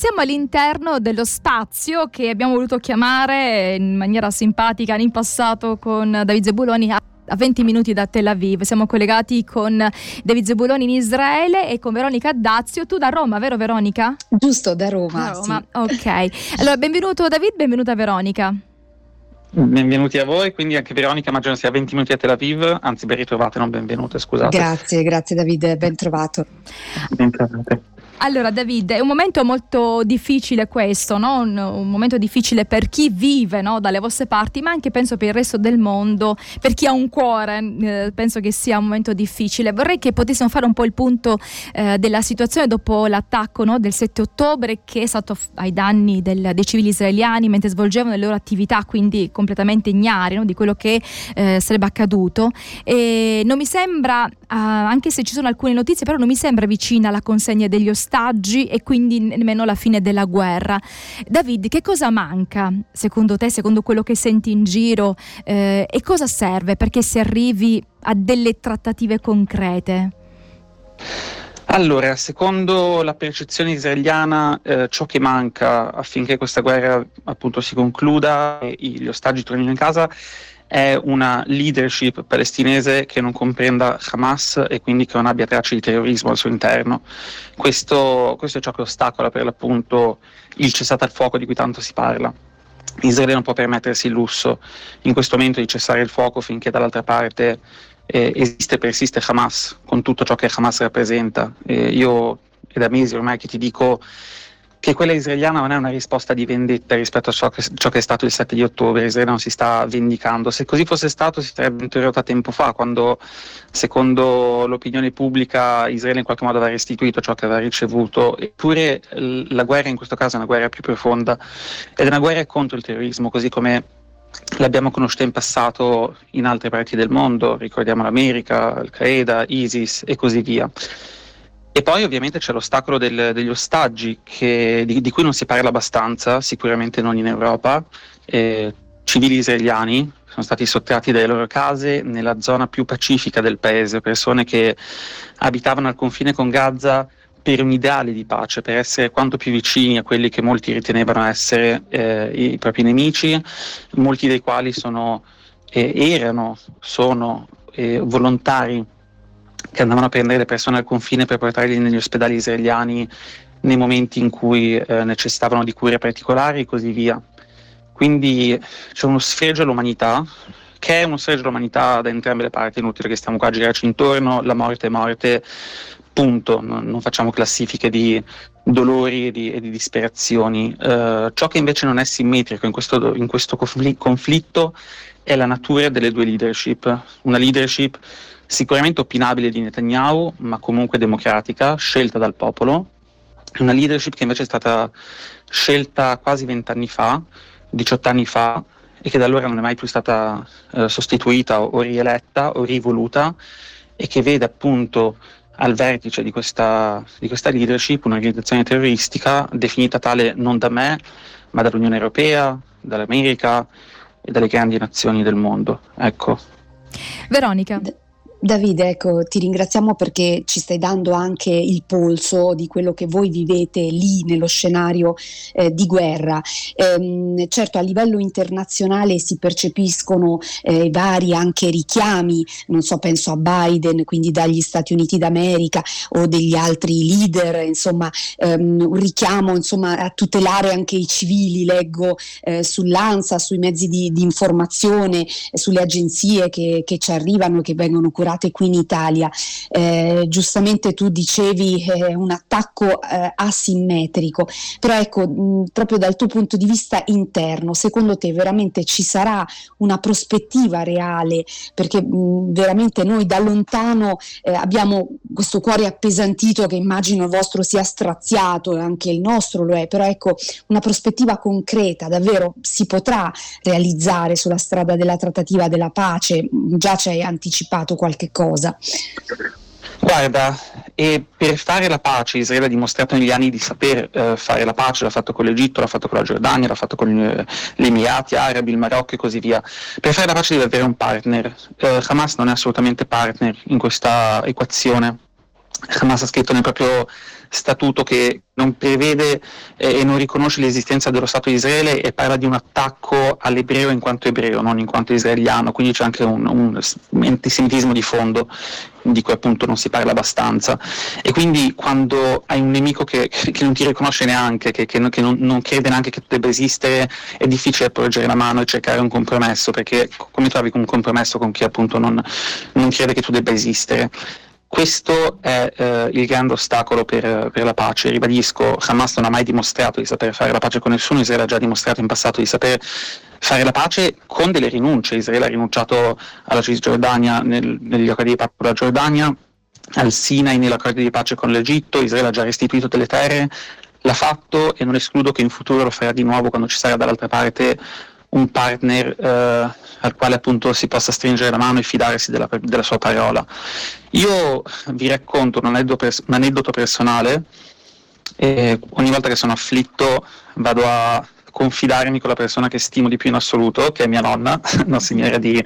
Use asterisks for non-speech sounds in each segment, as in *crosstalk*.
siamo all'interno dello spazio che abbiamo voluto chiamare in maniera simpatica in passato con David Zebuloni a 20 minuti da Tel Aviv. Siamo collegati con David Zebuloni in Israele e con Veronica Dazio. Tu da Roma, vero Veronica? Giusto, da Roma. Da Roma, sì. ok. Allora, benvenuto David, benvenuta Veronica. Benvenuti a voi, quindi anche Veronica, immagino sia 20 minuti a Tel Aviv, anzi ben ritrovate, non benvenute, scusate. Grazie, grazie Davide, ben trovato. Ben trovate. Allora David, è un momento molto difficile questo, no? un, un, momento difficile per chi vive no? dalle vostre parti, ma anche penso per il resto del mondo, per chi ha un cuore, eh, penso che sia un momento difficile. Vorrei che potessimo fare un po' il punto eh, della situazione dopo l'attacco no? del 7 ottobre che è stato ai danni del, dei civili israeliani mentre svolgevano le loro attività, quindi completamente ignari di quello che eh, sarebbe accaduto. E non mi sembra, anche se ci sono alcune notizie, però non mi sembra vicina la consegna degli ostaggi ostaggi e quindi nemmeno la fine della guerra. David, che cosa manca secondo te, secondo quello che senti in giro eh, e cosa serve perché si arrivi a delle trattative concrete? Allora, secondo la percezione israeliana, eh, ciò che manca affinché questa guerra appunto si concluda e gli ostaggi tornino in casa è una leadership palestinese che non comprenda Hamas e quindi che non abbia tracce di terrorismo al suo interno. Questo, questo è ciò che ostacola per l'appunto il cessato al fuoco di cui tanto si parla. Israele non può permettersi il lusso in questo momento di cessare il fuoco finché dall'altra parte eh, esiste e persiste Hamas con tutto ciò che Hamas rappresenta. Eh, io è da mesi ormai che ti dico che quella israeliana non è una risposta di vendetta rispetto a ciò che, ciò che, è stato il 7 di ottobre, Israele non si sta vendicando. Se così fosse stato si sarebbe interrotta tempo fa, quando secondo l'opinione pubblica Israele in qualche modo aveva restituito ciò che aveva ricevuto, eppure la guerra in questo caso è una guerra più profonda ed è una guerra contro il terrorismo, così come l'abbiamo conosciuta in passato in altre parti del mondo, ricordiamo l'America, Al-Qaeda, ISIS e così via. E poi ovviamente c'è l'ostacolo del, degli ostaggi che, di, di, cui non si parla abbastanza, sicuramente non in Europa. Eh, civili israeliani sono stati sottratti dalle loro case nella zona più pacifica del paese, persone che abitavano al confine con Gaza per un ideale di pace, per essere quanto più vicini a quelli che molti ritenevano essere eh, i propri nemici, molti dei quali sono, eh, erano, sono eh, volontari che andavano a prendere le persone al confine per portarli negli ospedali israeliani nei momenti in cui eh, necessitavano di cure particolari e così via. Quindi c'è uno sfregio all'umanità, che è uno sfregio all'umanità da entrambe le parti, inutile che stiamo qua a girarci intorno, la morte è morte, punto, non, non facciamo classifiche di dolori e di, e di disperazioni. Uh, ciò che invece non è simmetrico in questo, in questo conflitto è la natura delle due leadership, una leadership sicuramente opinabile di Netanyahu, ma comunque democratica, scelta dal popolo, una leadership che invece è stata scelta quasi vent'anni fa, 18 anni fa, e che da allora non è mai più stata eh, sostituita o rieletta o rivoluta, e che vede appunto al vertice di questa, di questa leadership un'organizzazione terroristica definita tale non da me, ma dall'Unione Europea, dall'America e dalle grandi nazioni del mondo. Ecco. Veronica. Davide, ecco, ti ringraziamo perché ci stai dando anche il polso di quello che voi vivete lì nello scenario eh, di guerra. Ehm, certo, a livello internazionale si percepiscono eh, vari anche richiami, non so, penso a Biden, quindi dagli Stati Uniti d'America o degli altri leader, insomma, ehm, un richiamo insomma, a tutelare anche i civili, leggo eh, sull'ANSA, sui mezzi di, di informazione, sulle agenzie che, che ci arrivano, che vengono curate lavorate qui in Italia. Eh, giustamente tu dicevi eh, un attacco eh, asimmetrico, però ecco, mh, proprio dal tuo punto di vista interno, secondo te veramente ci sarà una prospettiva reale? Perché mh, veramente noi da lontano eh, abbiamo questo cuore appesantito che immagino il vostro sia straziato, anche il nostro lo è, però ecco, una prospettiva concreta davvero si potrà realizzare sulla strada della trattativa della pace? Già ci hai anticipato qualche qualche cosa. Guarda, e per fare la pace Israele ha dimostrato negli anni di saper eh, fare la pace, l'ha fatto con l'Egitto, l'ha fatto con la Giordania, l'ha fatto con eh, gli Emirati Arabi, il Marocco e così via. Per fare la pace deve avere un partner. Eh, Hamas non è assolutamente partner in questa equazione. Hamas ha scritto nel proprio statuto che non prevede eh, e non riconosce l'esistenza dello Stato di Israele e parla di un attacco all'ebreo in quanto ebreo, non in quanto israeliano, quindi c'è anche un, un antisemitismo di fondo di cui appunto non si parla abbastanza. E quindi quando hai un nemico che, che non ti riconosce neanche, che, che, che non, non, crede neanche che tu debba esistere, è difficile porgere la mano e cercare un compromesso, perché come trovi un compromesso con chi appunto non, non crede che tu debba esistere? Questo è eh, il grande ostacolo per, per, la pace. Ribadisco, Hamas non ha mai dimostrato di saper fare la pace con nessuno, Israele ha già dimostrato in passato di saper fare la pace con delle rinunce. Israele ha rinunciato alla Cisgiordania nel, negli accordi di pace con la Giordania, al Sinai nell'accordo di pace con l'Egitto, Israele ha già restituito delle terre, l'ha fatto e non escludo che in futuro lo farà di nuovo quando ci sarà dall'altra parte un partner eh, al quale appunto si possa stringere la mano e fidarsi della, della sua parola. Io vi racconto un aneddoto, pers- un aneddoto personale. Eh, ogni volta che sono afflitto vado a confidarmi con la persona che stimo di più in assoluto, che è mia nonna, *laughs* una signora di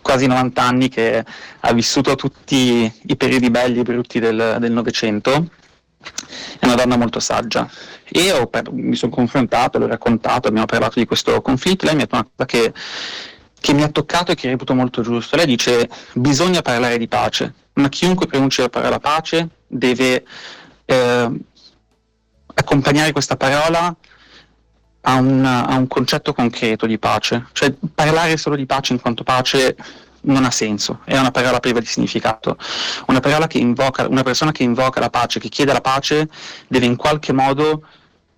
quasi 90 anni che ha vissuto tutti i periodi belli e brutti del Novecento. È una donna molto saggia e ho, mi sono confrontato, l'ho raccontato, abbiamo parlato di questo conflitto. Lei mi ha detto una cosa che, che mi ha toccato e che reputo molto giusto. Lei dice: Bisogna parlare di pace, ma chiunque pronunci la parola pace deve eh, accompagnare questa parola a un, a un, concetto concreto di pace, cioè parlare solo di pace in quanto pace non ha senso, è una parola priva di significato. Una, che invoca, una persona che invoca la pace, che chiede la pace, deve in qualche modo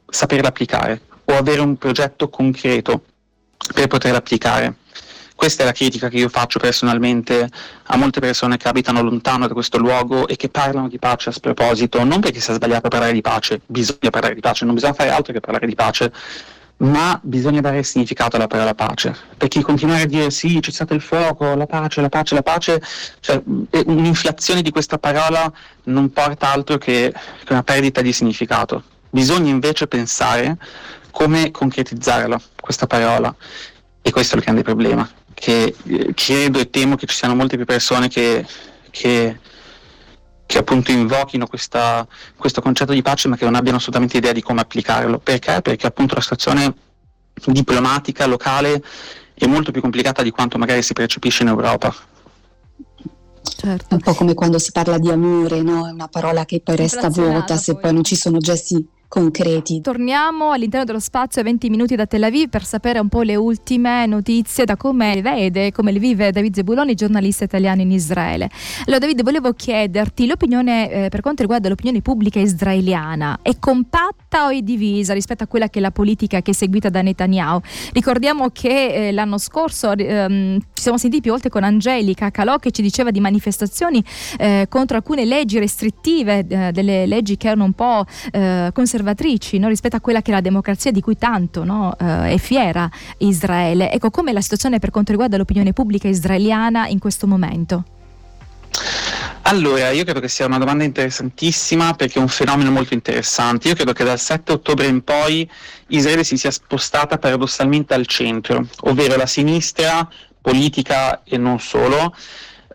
saperla applicare o avere un progetto concreto per poterla applicare. Questa è la critica che io faccio personalmente a molte persone che abitano lontano da questo luogo e che parlano di pace a sproposito, non perché sia sbagliato parlare di pace, bisogna parlare di pace, non bisogna fare altro che parlare di pace, ma bisogna dare significato alla parola pace, perché continuare a dire sì, c'è stato il fuoco, la pace, la pace, la pace, cioè un'inflazione di questa parola non porta altro che, una perdita di significato. Bisogna invece pensare come concretizzarla, questa parola, e questo è il grande problema, che eh, credo e temo che ci siano molte più persone che, che che appunto invochino questa, questo concetto di pace ma che non abbiano assolutamente idea di come applicarlo. Perché? Perché appunto la situazione diplomatica locale è molto più complicata di quanto magari si percepisce in Europa. Certo. Un po' come quando si parla di amore, no? È una parola che poi resta vuota se poi non ci sono gesti concreti. Torniamo all'interno dello spazio a 20 minuti da Tel Aviv per sapere un po' le ultime notizie da come vede, come le vive David Zebuloni, giornalista italiano in Israele. Allora David, volevo chiederti l'opinione eh, per quanto riguarda l'opinione pubblica israeliana, è compatta o è divisa rispetto a quella che è la politica che è seguita da Netanyahu? Ricordiamo che eh, l'anno scorso ehm, ci siamo sentiti più volte con Angelica Calò che ci diceva di manifestazioni eh, contro alcune leggi restrittive, eh, delle leggi che erano un po' eh, conservative conservatrici no? rispetto a quella che è la democrazia di cui tanto no? eh, è fiera Israele. Ecco, com'è la situazione per quanto riguarda l'opinione pubblica israeliana in questo momento? Allora, io credo che sia una domanda interessantissima perché è un fenomeno molto interessante. Io credo che dal 7 ottobre in poi Israele si sia spostata paradossalmente al centro, ovvero la sinistra politica e non solo,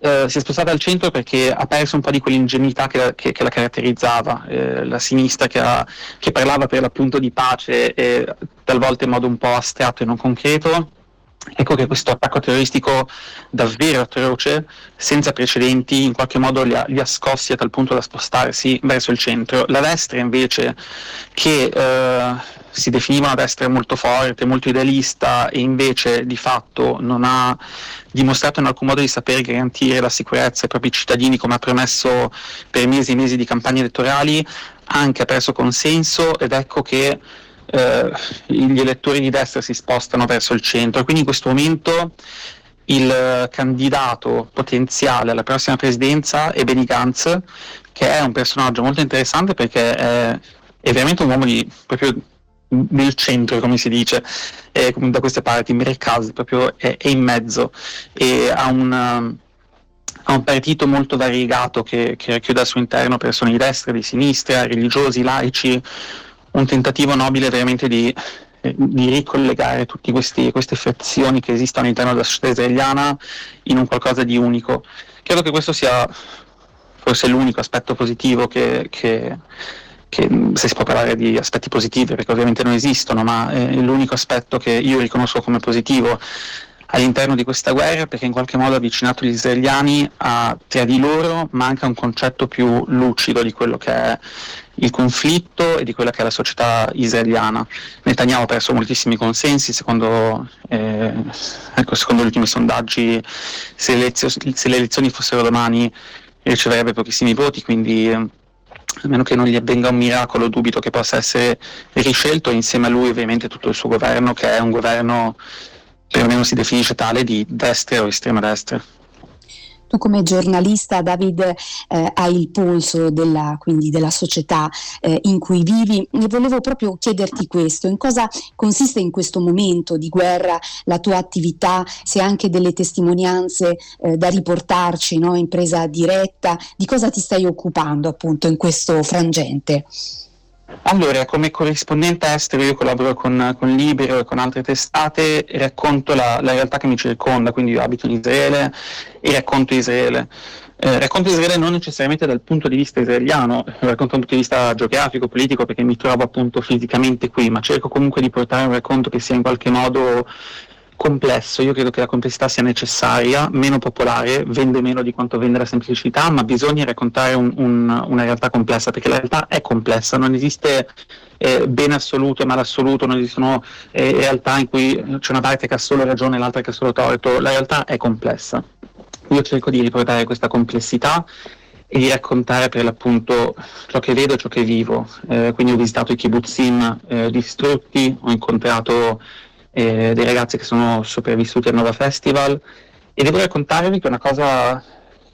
eh, si è spostata al centro perché ha perso un po' di quell'ingenuità che, che, che la caratterizzava, eh, la sinistra che, ha, che, parlava per l'appunto di pace e talvolta in modo un po' astratto e non concreto. Ecco che questo attacco terroristico davvero atroce, senza precedenti, in qualche modo li ha, li ha, scossi a tal punto da spostarsi verso il centro. La destra invece, che eh, si definiva una destra molto forte, molto idealista e invece di fatto non ha dimostrato in alcun modo di saper garantire la sicurezza ai propri cittadini come ha promesso per mesi e mesi di campagne elettorali, anche ha perso consenso ed ecco che eh, gli elettori di destra si spostano verso il centro. Quindi in questo momento il candidato potenziale alla prossima presidenza è Benny Gantz, che è un personaggio molto interessante perché è, è veramente un uomo di, proprio nel centro, come si dice, eh, da queste parti, Merkaz proprio è, è, in mezzo e ha un, ha un partito molto variegato che, che racchiude al suo interno persone di destra, di sinistra, religiosi, laici, un tentativo nobile veramente di, di ricollegare tutte queste frazioni che esistono all'interno della società israeliana in un qualcosa di unico. Credo che questo sia forse l'unico aspetto positivo che, che che se si può parlare di aspetti positivi, perché ovviamente non esistono, ma è l'unico aspetto che io riconosco come positivo all'interno di questa guerra perché in qualche modo ha avvicinato gli israeliani a, tra di loro, ma anche a un concetto più lucido di quello che è il conflitto e di quella che è la società israeliana. Netanyahu ha perso moltissimi consensi, secondo, eh, ecco, secondo gli ultimi sondaggi, se le, elezioni, se le, elezioni fossero domani riceverebbe pochissimi voti, quindi a meno che non gli avvenga un miracolo, dubito che possa essere riscelto insieme a lui ovviamente tutto il suo governo, che è un governo perlomeno si definisce tale di destra o estrema destra. Tu come giornalista, David, eh, hai il polso della, quindi della società eh, in cui vivi e volevo proprio chiederti questo, in cosa consiste in questo momento di guerra la tua attività, se anche delle testimonianze eh, da riportarci no, in presa diretta, di cosa ti stai occupando appunto in questo frangente? Allora, come corrispondente estero io collaboro con, con Libero e con altre testate racconto la, la, realtà che mi circonda, quindi io abito in Israele e racconto Israele. Eh, racconto Israele non necessariamente dal punto di vista israeliano, racconto dal punto di vista geografico, politico, perché mi trovo appunto fisicamente qui, ma cerco comunque di portare un racconto che sia in qualche modo complesso, io credo che la complessità sia necessaria, meno popolare, vende meno di quanto vende la semplicità, ma bisogna raccontare un, un, una realtà complessa, perché la realtà è complessa, non esiste eh, bene assoluto e male assoluto, non esistono eh, realtà in cui c'è una parte che ha solo ragione e l'altra che ha solo torto, la realtà è complessa. Io cerco di riportare questa complessità e di raccontare per l'appunto ciò che vedo e ciò che vivo. Eh, quindi ho visitato i kibbutzim eh, distrutti, ho incontrato eh, dei ragazzi che sono sopravvissuti al Nova Festival e devo raccontarvi che una cosa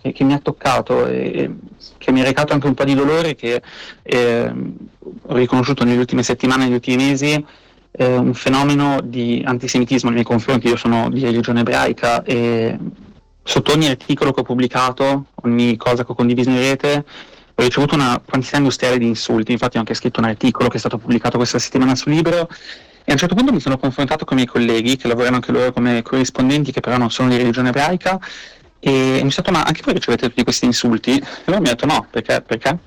che, che mi ha toccato e che mi ha recato anche un po' di dolore che eh, ho riconosciuto nelle ultime settimane, negli ultimi mesi, eh, un fenomeno di antisemitismo nei miei confronti. Io sono di religione ebraica e sotto ogni articolo che ho pubblicato, ogni cosa che ho condiviso in rete, ho ricevuto una quantità industriale di insulti. Infatti ho anche scritto un articolo che è stato pubblicato questa settimana sul libro e a un certo punto mi sono confrontato con i miei colleghi che lavorano anche loro come corrispondenti, che però non sono di religione ebraica, e mi sono detto, ma anche voi ricevete tutti questi insulti? E loro mi hanno detto no, perché? perché?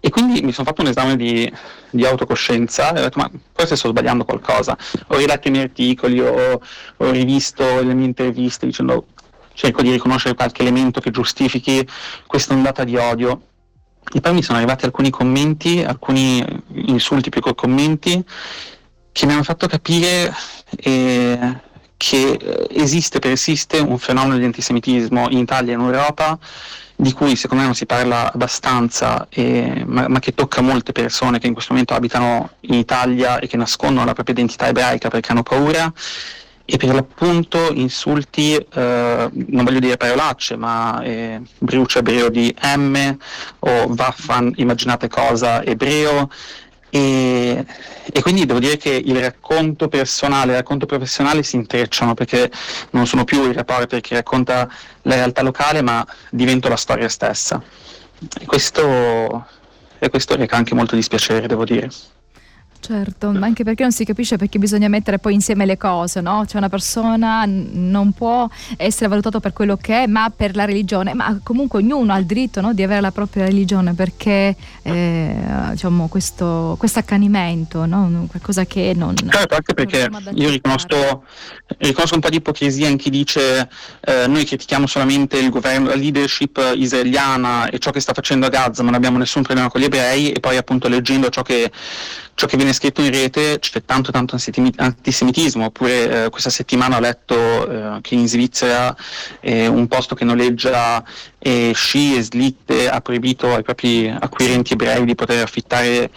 E quindi mi sono fatto un esame di, di, autocoscienza e ho detto, ma forse sto sbagliando qualcosa. Ho riletto i miei articoli, ho, ho rivisto le mie interviste dicendo, cerco di riconoscere qualche elemento che giustifichi questa ondata di odio. E poi mi sono arrivati alcuni commenti, alcuni insulti più che commenti, che mi hanno fatto capire eh, che eh, esiste, persiste un fenomeno di antisemitismo in Italia e in Europa di cui secondo me non si parla abbastanza, eh, ma, ma, che tocca molte persone che in questo momento abitano in Italia e che nascondono la propria identità ebraica perché hanno paura. E per l'appunto insulti, eh, non voglio dire parolacce, ma eh, brucia ebreo di M o vaffan immaginate cosa ebreo, e, e, quindi devo dire che il racconto personale e il racconto professionale si intrecciano perché non sono più il reporter che racconta la realtà locale ma divento la storia stessa e questo, e questo reca anche molto dispiacere devo dire. Certo, anche perché non si capisce perché bisogna mettere poi insieme le cose, no? Cioè una persona non può essere valutata per quello che è, ma per la religione, ma comunque ognuno ha il diritto no, di avere la propria religione perché eh, diciamo questo accanimento, no? qualcosa che non... Certo, anche perché io riconosco, riconosco, un po' di ipocrisia in chi dice eh, noi critichiamo solamente il governo, la leadership israeliana e ciò che sta facendo a Gaza, ma non abbiamo nessun problema con gli ebrei e poi appunto leggendo ciò che ciò che viene scritto in rete c'è tanto tanto antisemitismo, oppure eh, questa settimana ho letto eh, che in Svizzera eh, un posto che noleggia eh, sci e slitte ha proibito ai propri acquirenti ebrei di poter affittare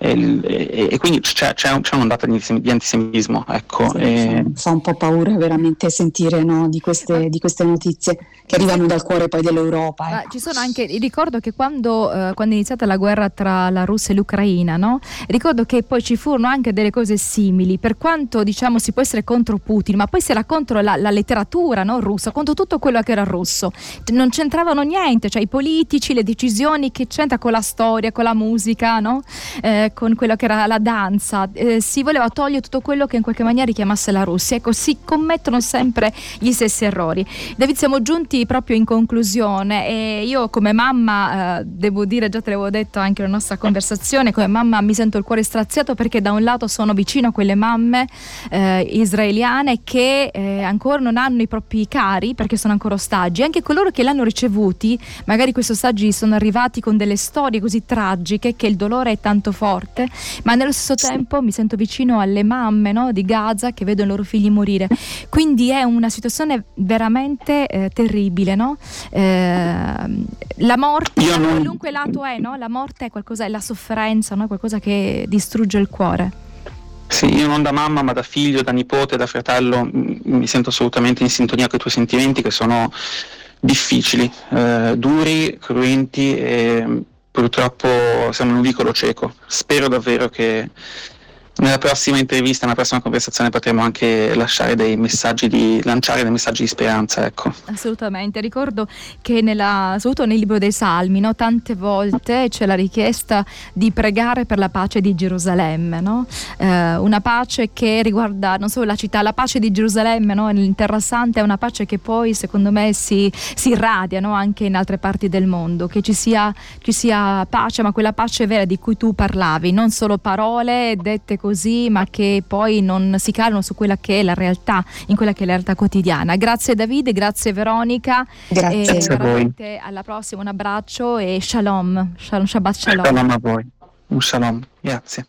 e, e, e quindi c'è, c'è, c'è, un'ondata di, antisemitismo. Ecco, sì, e... Fa un po' paura veramente sentire no, di, queste, di, queste, notizie che arrivano dal cuore poi dell'Europa. Ecco. ci sono anche, ricordo che quando, eh, quando, è iniziata la guerra tra la Russia e l'Ucraina, no? ricordo che poi ci furono anche delle cose simili, per quanto diciamo si può essere contro Putin, ma poi si era contro la, la letteratura no, russa, contro tutto quello che era russo. Non c'entravano sono niente, cioè i politici, le decisioni che c'entra con la storia, con la musica, no? eh, con quello che era la danza. Eh, si voleva togliere tutto quello che in qualche maniera richiamasse la Russia. Ecco, si commettono sempre gli stessi errori. David, siamo giunti proprio in conclusione e io come mamma, eh, devo dire, già te l'avevo detto anche nella nostra conversazione, come mamma mi sento il cuore straziato perché da un lato sono vicino a quelle mamme eh, israeliane che eh, ancora non hanno i propri cari perché sono ancora ostaggi, anche coloro che l'hanno ricevuti, magari questi ostaggi sono arrivati con delle storie così tragiche che il dolore è tanto forte, ma nello stesso tempo mi sento vicino alle mamme no, di Gaza che vedono i loro figli morire. Quindi è una situazione veramente eh, terribile, no? eh, la morte, da non... qualunque lato è, no? la morte è qualcosa, è la sofferenza, no? qualcosa che distrugge il cuore. Sì, io non da mamma, ma da figlio, da nipote, da fratello, mi sento assolutamente in sintonia con i tuoi sentimenti che sono difficili, eh, duri, cruenti e purtroppo siamo in un vicolo cieco. Spero davvero che nella prossima intervista, nella prossima conversazione potremo anche lasciare dei messaggi di, lanciare dei messaggi di speranza. Ecco. Assolutamente, ricordo che nella, soprattutto nel libro dei Salmi, no, tante volte c'è la richiesta di pregare per la pace di Gerusalemme, no? eh, una pace che riguarda non solo la città, la pace di Gerusalemme no, in Terra Santa è una pace che poi secondo me si, si irradia anche in altre parti del mondo, che ci sia, ci sia pace, ma quella pace vera di cui tu parlavi, non solo parole dette così così, ma che poi non si calano su quella che è la realtà, in quella che è la realtà quotidiana. Grazie Davide, grazie Veronica. Grazie, e a voi. Alla prossima, un abbraccio e shalom. Shalom, Shabbat shalom. Shalom a voi. Un shalom, grazie.